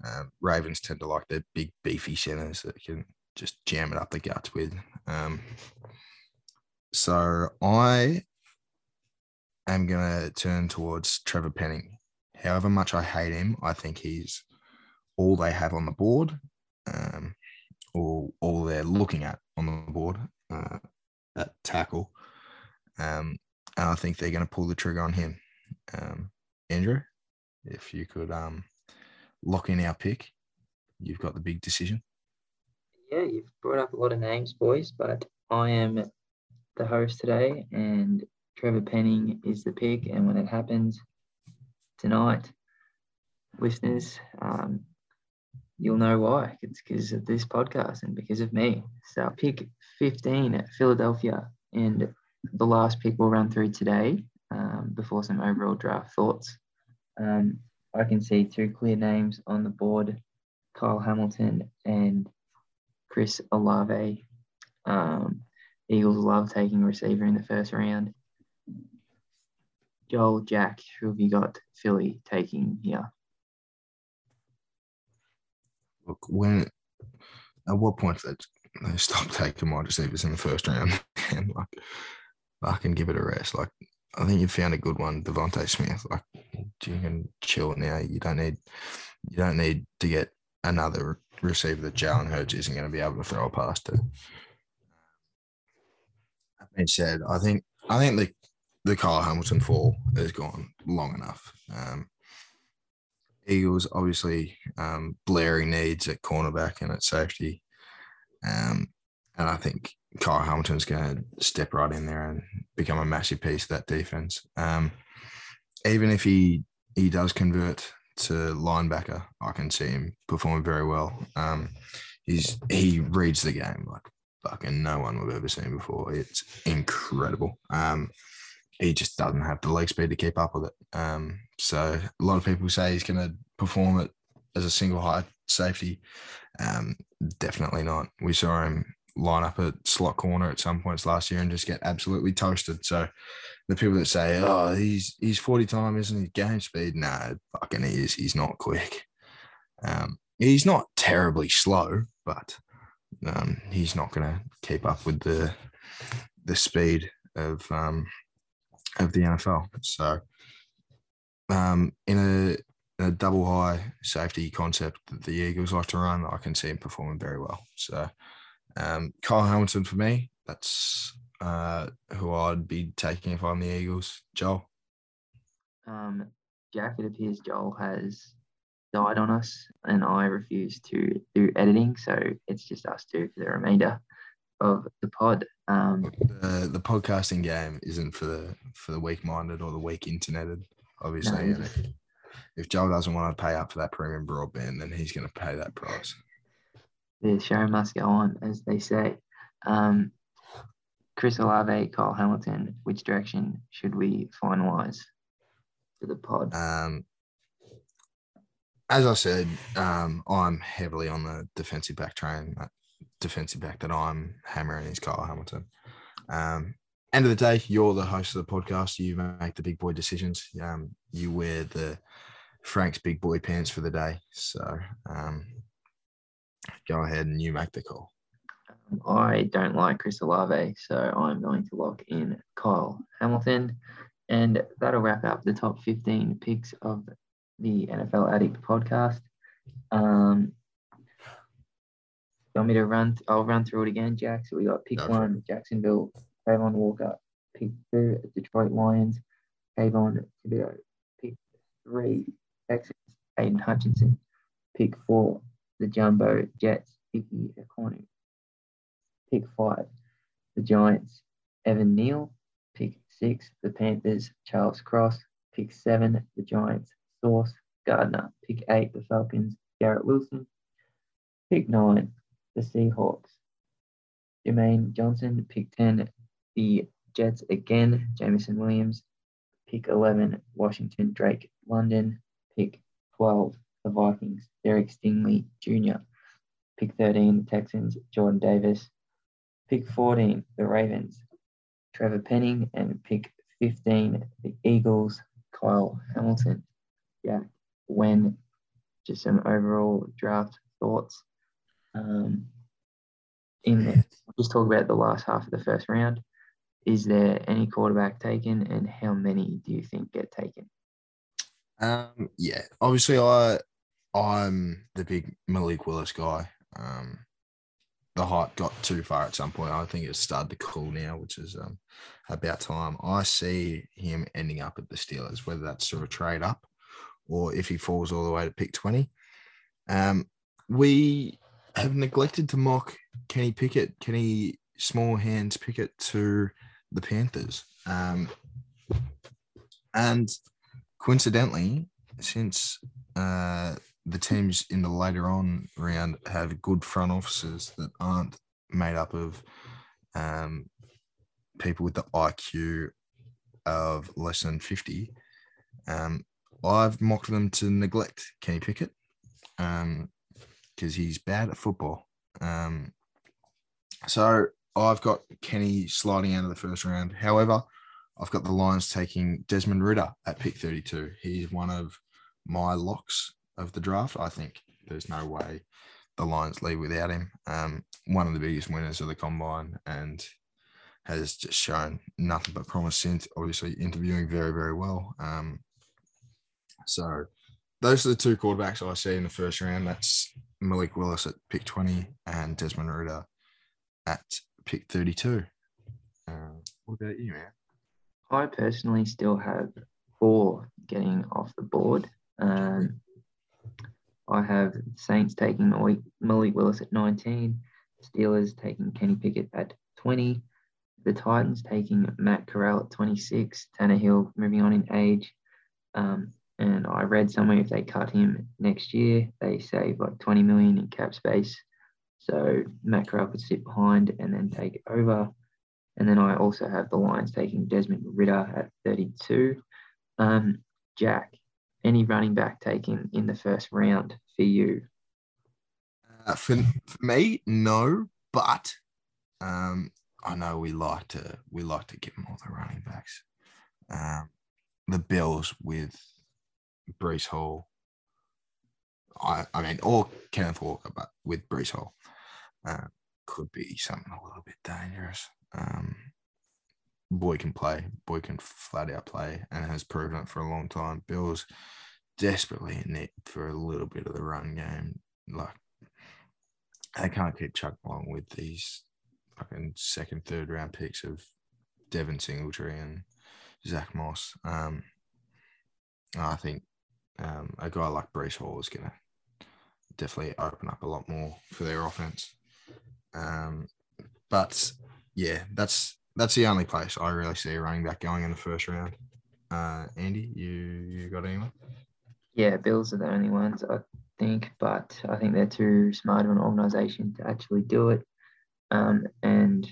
Speaker 3: uh, Ravens tend to like their big beefy centers that can just jam it up the guts with. Um, so I am going to turn towards Trevor Penning. However much I hate him, I think he's all they have on the board, um, or all they're looking at on the board uh, at tackle. Um, and I think they're going to pull the trigger on him. Um, Andrew, if you could um, lock in our pick, you've got the big decision.
Speaker 2: Yeah, you've brought up a lot of names, boys, but I am the host today, and Trevor Penning is the pick. And when it happens tonight, listeners, um, you'll know why. It's because of this podcast and because of me. So, pick 15 at Philadelphia, and the last pick we'll run through today um, before some overall draft thoughts. Um, I can see two clear names on the board Kyle Hamilton and Chris Olave. Um, Eagles love taking receiver in the first round. Joel, Jack, who have you got Philly taking here?
Speaker 3: Look, when at what point did they, stop taking wide receivers in the first round <laughs> and like I can give it a rest? Like I think you found a good one, DeVonta Smith. Like you can chill now. You don't need you don't need to get another receiver that Jalen Hurts isn't going to be able to throw a pass to. That being said, I think I think the the Kyle Hamilton fall has gone long enough. Um, Eagles obviously um, blaring needs at cornerback and at safety, um, and I think Kyle Hamilton's going to step right in there and become a massive piece of that defense. Um, even if he he does convert to linebacker, I can see him performing very well. Um, he's he reads the game like fucking no one we've ever seen before. It's incredible. Um, he just doesn't have the leg speed to keep up with it. Um, so a lot of people say he's going to perform it as a single high safety. Um, definitely not. We saw him line up at slot corner at some points last year and just get absolutely toasted. So the people that say, "Oh, he's he's forty time, isn't he? Game speed?" No, fucking he is. He's not quick. Um, he's not terribly slow, but um, he's not going to keep up with the the speed of um, of the NFL. So, um, in a, a double high safety concept that the Eagles like to run, I can see him performing very well. So, um, Kyle Hamilton for me, that's uh, who I'd be taking if I'm the Eagles. Joel.
Speaker 2: Um, Jack, it appears Joel has died on us, and I refuse to do editing, so it's just us two for the remainder of the pod. Um,
Speaker 3: the the podcasting game isn't for the for the weak minded or the weak interneted, obviously.
Speaker 2: No.
Speaker 3: If, if Joel doesn't want to pay up for that premium broadband, then he's going to pay that price.
Speaker 2: the show must go on, as they say. Um, Chris Olave, Kyle Hamilton, which direction should we finalise for the pod?
Speaker 3: Um, as I said, um, I'm heavily on the defensive back train. Defensive back that I'm hammering is Kyle Hamilton. Um, end of the day, you're the host of the podcast. You make the big boy decisions. Um, you wear the Frank's big boy pants for the day. So um, go ahead and you make the call.
Speaker 2: I don't like Chris Olave, so I'm going to lock in Kyle Hamilton. And that'll wrap up the top 15 picks of the NFL Addict podcast. Um, you want me to run? I'll run through it again, Jack. So we got pick one, Jacksonville, Travon Walker. Pick two, Detroit Lions, Kayvon Thibodeaux. Uh, pick three, Texans, Aidan Hutchinson. Pick four, the Jumbo Jets, Ickey Ekwonu. Pick five, the Giants, Evan Neal. Pick six, the Panthers, Charles Cross. Pick seven, the Giants, Sauce Gardner. Pick eight, the Falcons, Garrett Wilson. Pick nine, the Seahawks, Jermaine Johnson. Pick 10, the Jets again, Jameson Williams. Pick 11, Washington, Drake London. Pick 12, the Vikings, Derek Stingley Jr. Pick 13, the Texans, Jordan Davis. Pick 14, the Ravens, Trevor Penning. And pick 15, the Eagles, Kyle Hamilton. Yeah, when just some overall draft thoughts. Um, in there, just talk about the last half of the first round. Is there any quarterback taken, and how many do you think get taken?
Speaker 3: Um, yeah, obviously I I'm the big Malik Willis guy. Um, the hype got too far at some point. I think it's started to cool now, which is um, about time. I see him ending up at the Steelers, whether that's through a trade up or if he falls all the way to pick 20. Um, we have neglected to mock Kenny Pickett, Kenny Small Hands Pickett to the Panthers. Um, and coincidentally, since uh, the teams in the later on round have good front offices that aren't made up of um, people with the IQ of less than 50, um, I've mocked them to neglect Kenny Pickett because he's bad at football. Um, so I've got Kenny sliding out of the first round. However, I've got the Lions taking Desmond Ridder at pick 32. He's one of my locks of the draft. I think there's no way the Lions leave without him. Um, one of the biggest winners of the combine and has just shown nothing but promise since. Obviously, interviewing very, very well. Um, so those are the two quarterbacks I see in the first round. That's Malik Willis at pick 20 and Desmond Ridder at pick 32. Uh, what about you, man?
Speaker 2: I personally still have four getting off the board. Um, I have Saints taking Malik, Malik Willis at 19, Steelers taking Kenny Pickett at 20, the Titans taking Matt Corral at 26, Tannehill moving on in age, um, and I read somewhere if they cut him next year, they save like 20 million in cap space. So Corral could sit behind and then take over. And then I also have the Lions taking Desmond Ridder at 32. Um, Jack, any running back taken in the first round for you?
Speaker 3: Uh, for, for me, no, but um, I know we like to we like to give them all the running backs. Um, the Bills with Breece Hall. I, I mean, or Kenneth Walker, but with Breece Hall, uh, could be something a little bit dangerous. Um, boy can play, boy can flat out play, and has proven it for a long time. Bills desperately in need for a little bit of the run game. Like they can't keep chugging along with these fucking second, third round picks of Devin Singletary and Zach Moss. Um, I think um, a guy like Breece Hall is going to definitely open up a lot more for their offense. Um, but yeah, that's that's the only place I really see a running back going in the first round. Uh, Andy, you you got anyone?
Speaker 2: Yeah, Bills are the only ones I think, but I think they're too smart of an organisation to actually do it. Um, and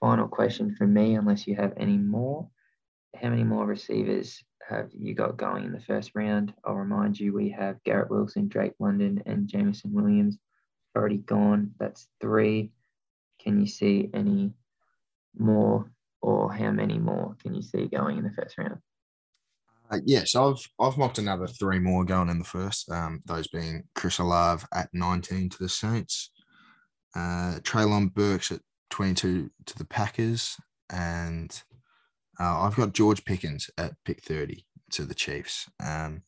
Speaker 2: final question from me, unless you have any more, how many more receivers have you got going in the first round? I'll remind you, we have Garrett Wilson, Drake London, and Jameson Williams already gone. That's three. Can you see any more, or how many more can you see going in the first round?
Speaker 3: Uh, yes, I've I've mocked another three more going in the first. Um, those being Chris Olave at 19 to the Saints, uh, Treylon Burks at 22 to the Packers, and uh, I've got George Pickens at pick 30 to the Chiefs. Um,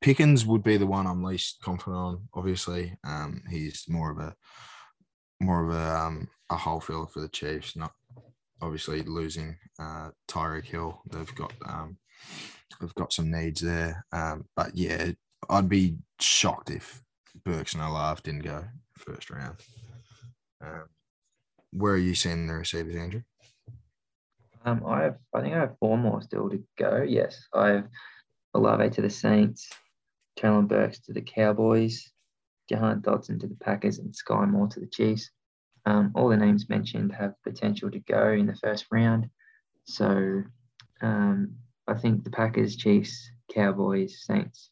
Speaker 3: Pickens would be the one I'm least confident on. Obviously, um, he's more of a more of a um, a hole filler for the Chiefs. Not obviously losing uh, Tyreek Hill. They've got um, they've got some needs there. Um, but yeah, I'd be shocked if Burks and Olave didn't go first round. Um, where are you seeing the receivers, Andrew?
Speaker 2: Um, I have, I think I have four more still to go. Yes, I have Olave to the Saints, Treylon Burks to the Cowboys, Jahan Dotson to the Packers, and Skyy Moore to the Chiefs. Um, all the names mentioned have potential to go in the first round. So um, I think the Packers, Chiefs, Cowboys, Saints,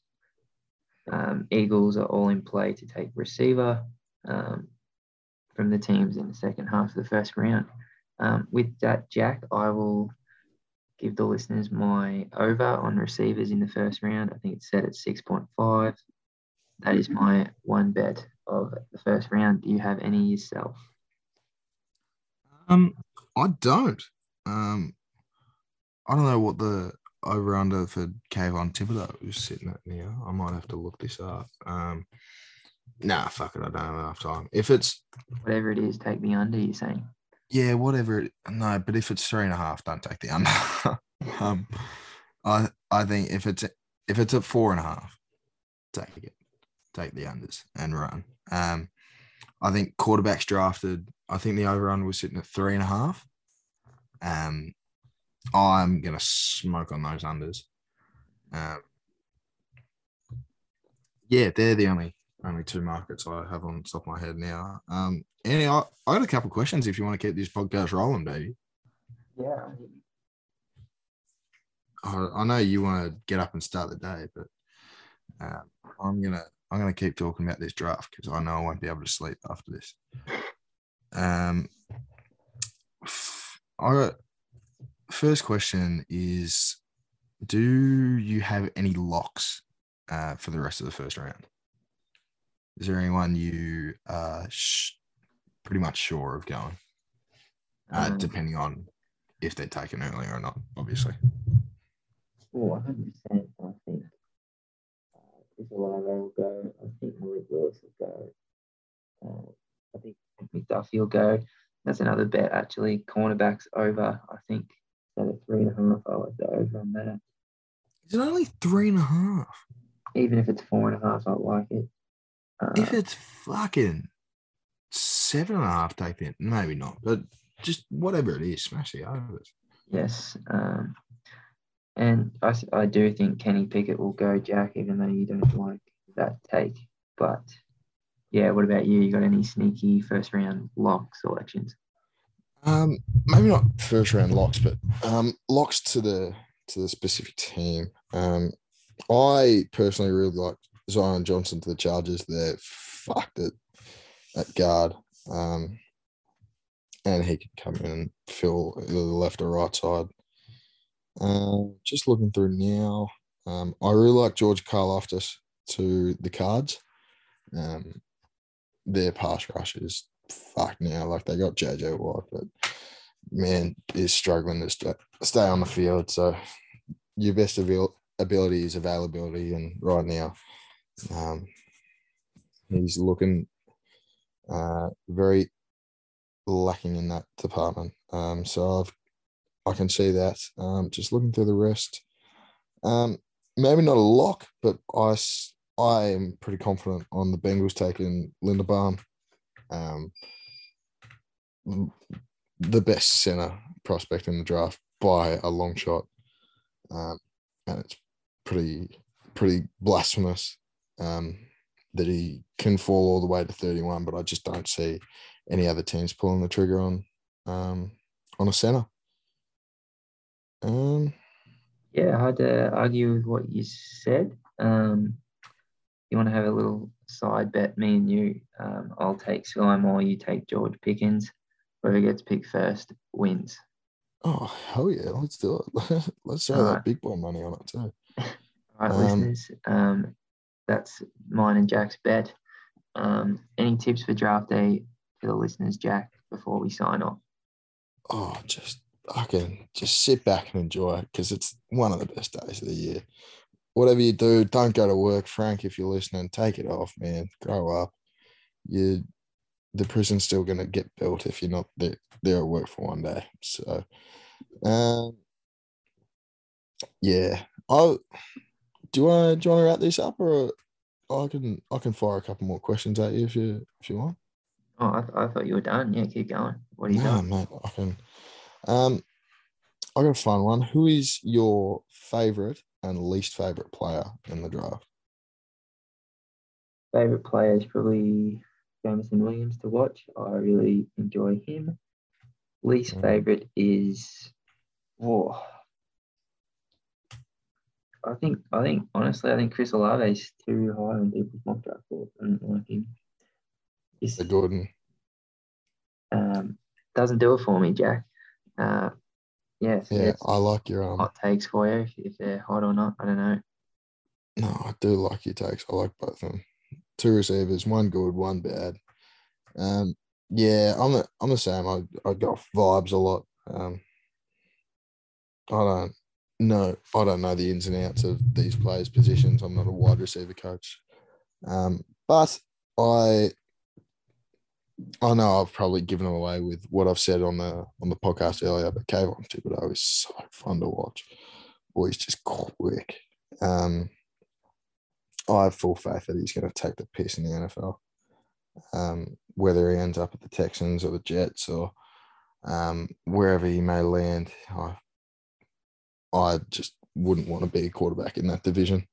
Speaker 2: um, Eagles are all in play to take receiver um, from the teams in the second half of the first round. Um, with that, Jack, I will give the listeners my over on receivers in the first round. I think it's set at 6.5. That is my one bet of the first round. Do you have any yourself?
Speaker 3: Um, I don't. Um, I don't know what the over under for Kayvon Thibodeaux was sitting at now. I might have to look this up. Um, nah, fuck it. I don't have enough time. If it's
Speaker 2: whatever it is, take the under. You're saying?
Speaker 3: Yeah, whatever. No, but if it's three and a half, don't take the under. <laughs> um, I I think if it's if it's at four and a half, take it, take the unders and run. Um, I think quarterbacks drafted. I think the over under was sitting at three and a half. Um, I'm gonna smoke on those unders. Um, yeah, they're the only only two markets I have on top of my head now. Um, Annie, I, I got a couple questions if you want to keep this podcast rolling, baby.
Speaker 2: Yeah.
Speaker 3: I, I know you want to get up and start the day, but uh, I'm gonna I'm gonna keep talking about this draft because I know I won't be able to sleep after this. Um, I got first question is: Do you have any locks uh, for the rest of the first round? Is there anyone you are sh- pretty much sure of going, uh, um, depending on if they're taken early or not, obviously.
Speaker 2: Oh, 100%. I think uh, Olave will go. I think Malik Willis will go. Uh, I think McDuffie will go. That's another bet, actually. Cornerbacks over, I think, a three and a half. I like the over on that.
Speaker 3: Is it only three and a half?
Speaker 2: Even if it's four and a half, I like it.
Speaker 3: Uh, if it's fucking seven and a half take in, maybe not, but just whatever it is, smash the overs.
Speaker 2: Yes. Um, And I do think Kenny Pickett will go Jack, even though you don't like that take. But yeah, what about you? You got any sneaky first round lock selections?
Speaker 3: Um, maybe not first round locks, but um, locks to the to the specific team. Um, I personally really like Zion Johnson to the Chargers. They're fucked at at guard, um, and he could come in and fill the left or right side. Um, just looking through now, um, I really like George Karlaftis to the Cards. Um, their pass rush is fucked now. Like they got JJ Watt, but man is struggling to st- stay on the field. So your best ability is availability, and right now, um, he's looking uh, very lacking in that department. Um, so I've I can see that. Um, just looking through the rest, um, maybe not a lock, but I, I am pretty confident on the Bengals taking Linderbaum. Um, the best center prospect in the draft by a long shot, um, and it's pretty pretty blasphemous um, that he can fall all the way to thirty one. But I just don't see any other teams pulling the trigger on um, on a center. Um,
Speaker 2: Yeah, hard to argue with what you said. Um, you want to have a little side bet, me and you. Um, I'll take Skyy Moore, you take George Pickens. Whoever gets picked first wins.
Speaker 3: oh hell yeah, let's do it. <laughs> let's throw
Speaker 2: Alright.
Speaker 3: that big boy money on it too. <laughs>
Speaker 2: All right,
Speaker 3: Um,
Speaker 2: listeners. Um, that's mine and Jack's bet. Um, any tips for draft day for the listeners, Jack, before we sign off?
Speaker 3: oh, just I can just sit back and enjoy it because it's one of the best days of the year. Whatever you do, don't go to work, Frank. If you're listening, take it off, man. Grow up. You, the prison's still gonna get built if you're not there, there at work for one day. So, um, yeah. I do you want to do you want to wrap this up or I can I can fire a couple more questions at you if you if you want.
Speaker 2: Oh, I, th- I thought you were done. Yeah, keep going. What are you
Speaker 3: No,
Speaker 2: doing?
Speaker 3: mate, I can. Um, I got a fun one. Who is your favorite and least favorite player in the draft?
Speaker 2: Favorite player is probably Jameson Williams to watch. I really enjoy him. Least
Speaker 3: Mm.
Speaker 2: favorite is, oh, I think I think honestly I think Chris Olave is too high on people's mock draft boards. I don't like him.
Speaker 3: The Gordon.
Speaker 2: um, doesn't do it for me, Jack. Uh, yeah, so
Speaker 3: Yeah, I like your um.
Speaker 2: hot takes for you if, if they're hot or not. I don't know.
Speaker 3: No, I do like your takes. I like both of them. Two receivers, one good, one bad. Um, yeah, I'm the I'm the same. I I got vibes a lot. Um, I don't know. I don't know the ins and outs of these players' positions. I'm not a wide receiver coach. Um, but I I know I've probably given them away with what I've said on the on the podcast earlier, but Kayvon Thibodeaux is so fun to watch. Boy, he's just quick. Um, I have full faith that he's going to take the piss in the NFL. Um, whether he ends up at the Texans or the Jets or um, wherever he may land, I, I just wouldn't want to be a quarterback in that division.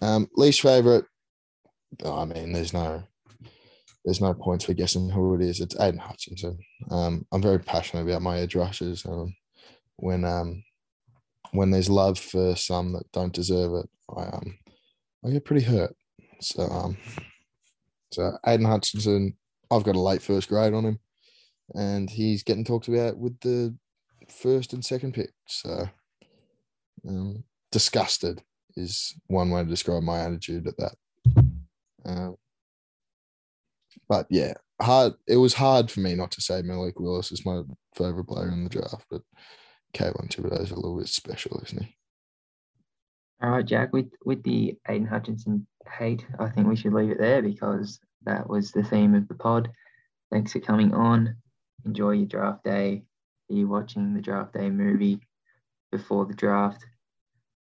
Speaker 3: Um, least favorite, I mean, there's no, there's no points for guessing who it is. It's Aidan Hutchinson. Um, I'm very passionate about my edge rushers. Um, when um, when there's love for some that don't deserve it, I um, I get pretty hurt. So um, so Aidan Hutchinson, I've got a late first grade on him, and he's getting talked about with the first and second pick. So um, disgusted is one way to describe my attitude at that. Um, but yeah, hard. It was hard for me not to say Malik Willis is my favorite player in the draft, but Kayvon Thibodeaux is a little bit special, isn't he?
Speaker 2: All right, Jack. With with the Aidan Hutchinson hate, I think we should leave it there because that was the theme of the pod. Thanks for coming on. Enjoy your draft day. Are you watching the draft day movie before the draft?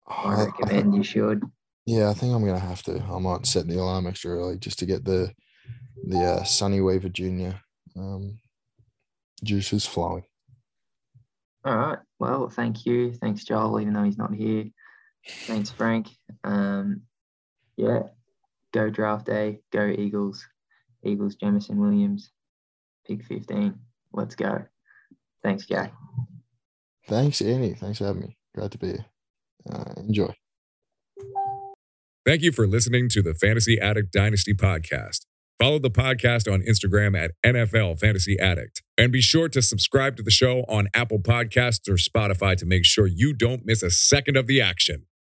Speaker 2: I recommend you should.
Speaker 3: Yeah, I think I'm gonna have to. I might set the alarm extra early just to get the the uh, Sonny Weaver Jr. Um, juices flowing.
Speaker 2: All right. Well, thank you. Thanks, Joel, even though he's not here. Thanks, Frank. Um, yeah, go draft day. Go Eagles. Eagles, Jameson Williams, pick 15. Let's go. Thanks, Jack.
Speaker 3: Thanks, Annie. Thanks for having me. Glad to be here. Uh, enjoy.
Speaker 1: Thank you for listening to the Fantasy Addict Dynasty podcast. Follow the podcast on Instagram at NFL Fantasy Addict. And be sure to subscribe to the show on Apple Podcasts or Spotify to make sure you don't miss a second of the action.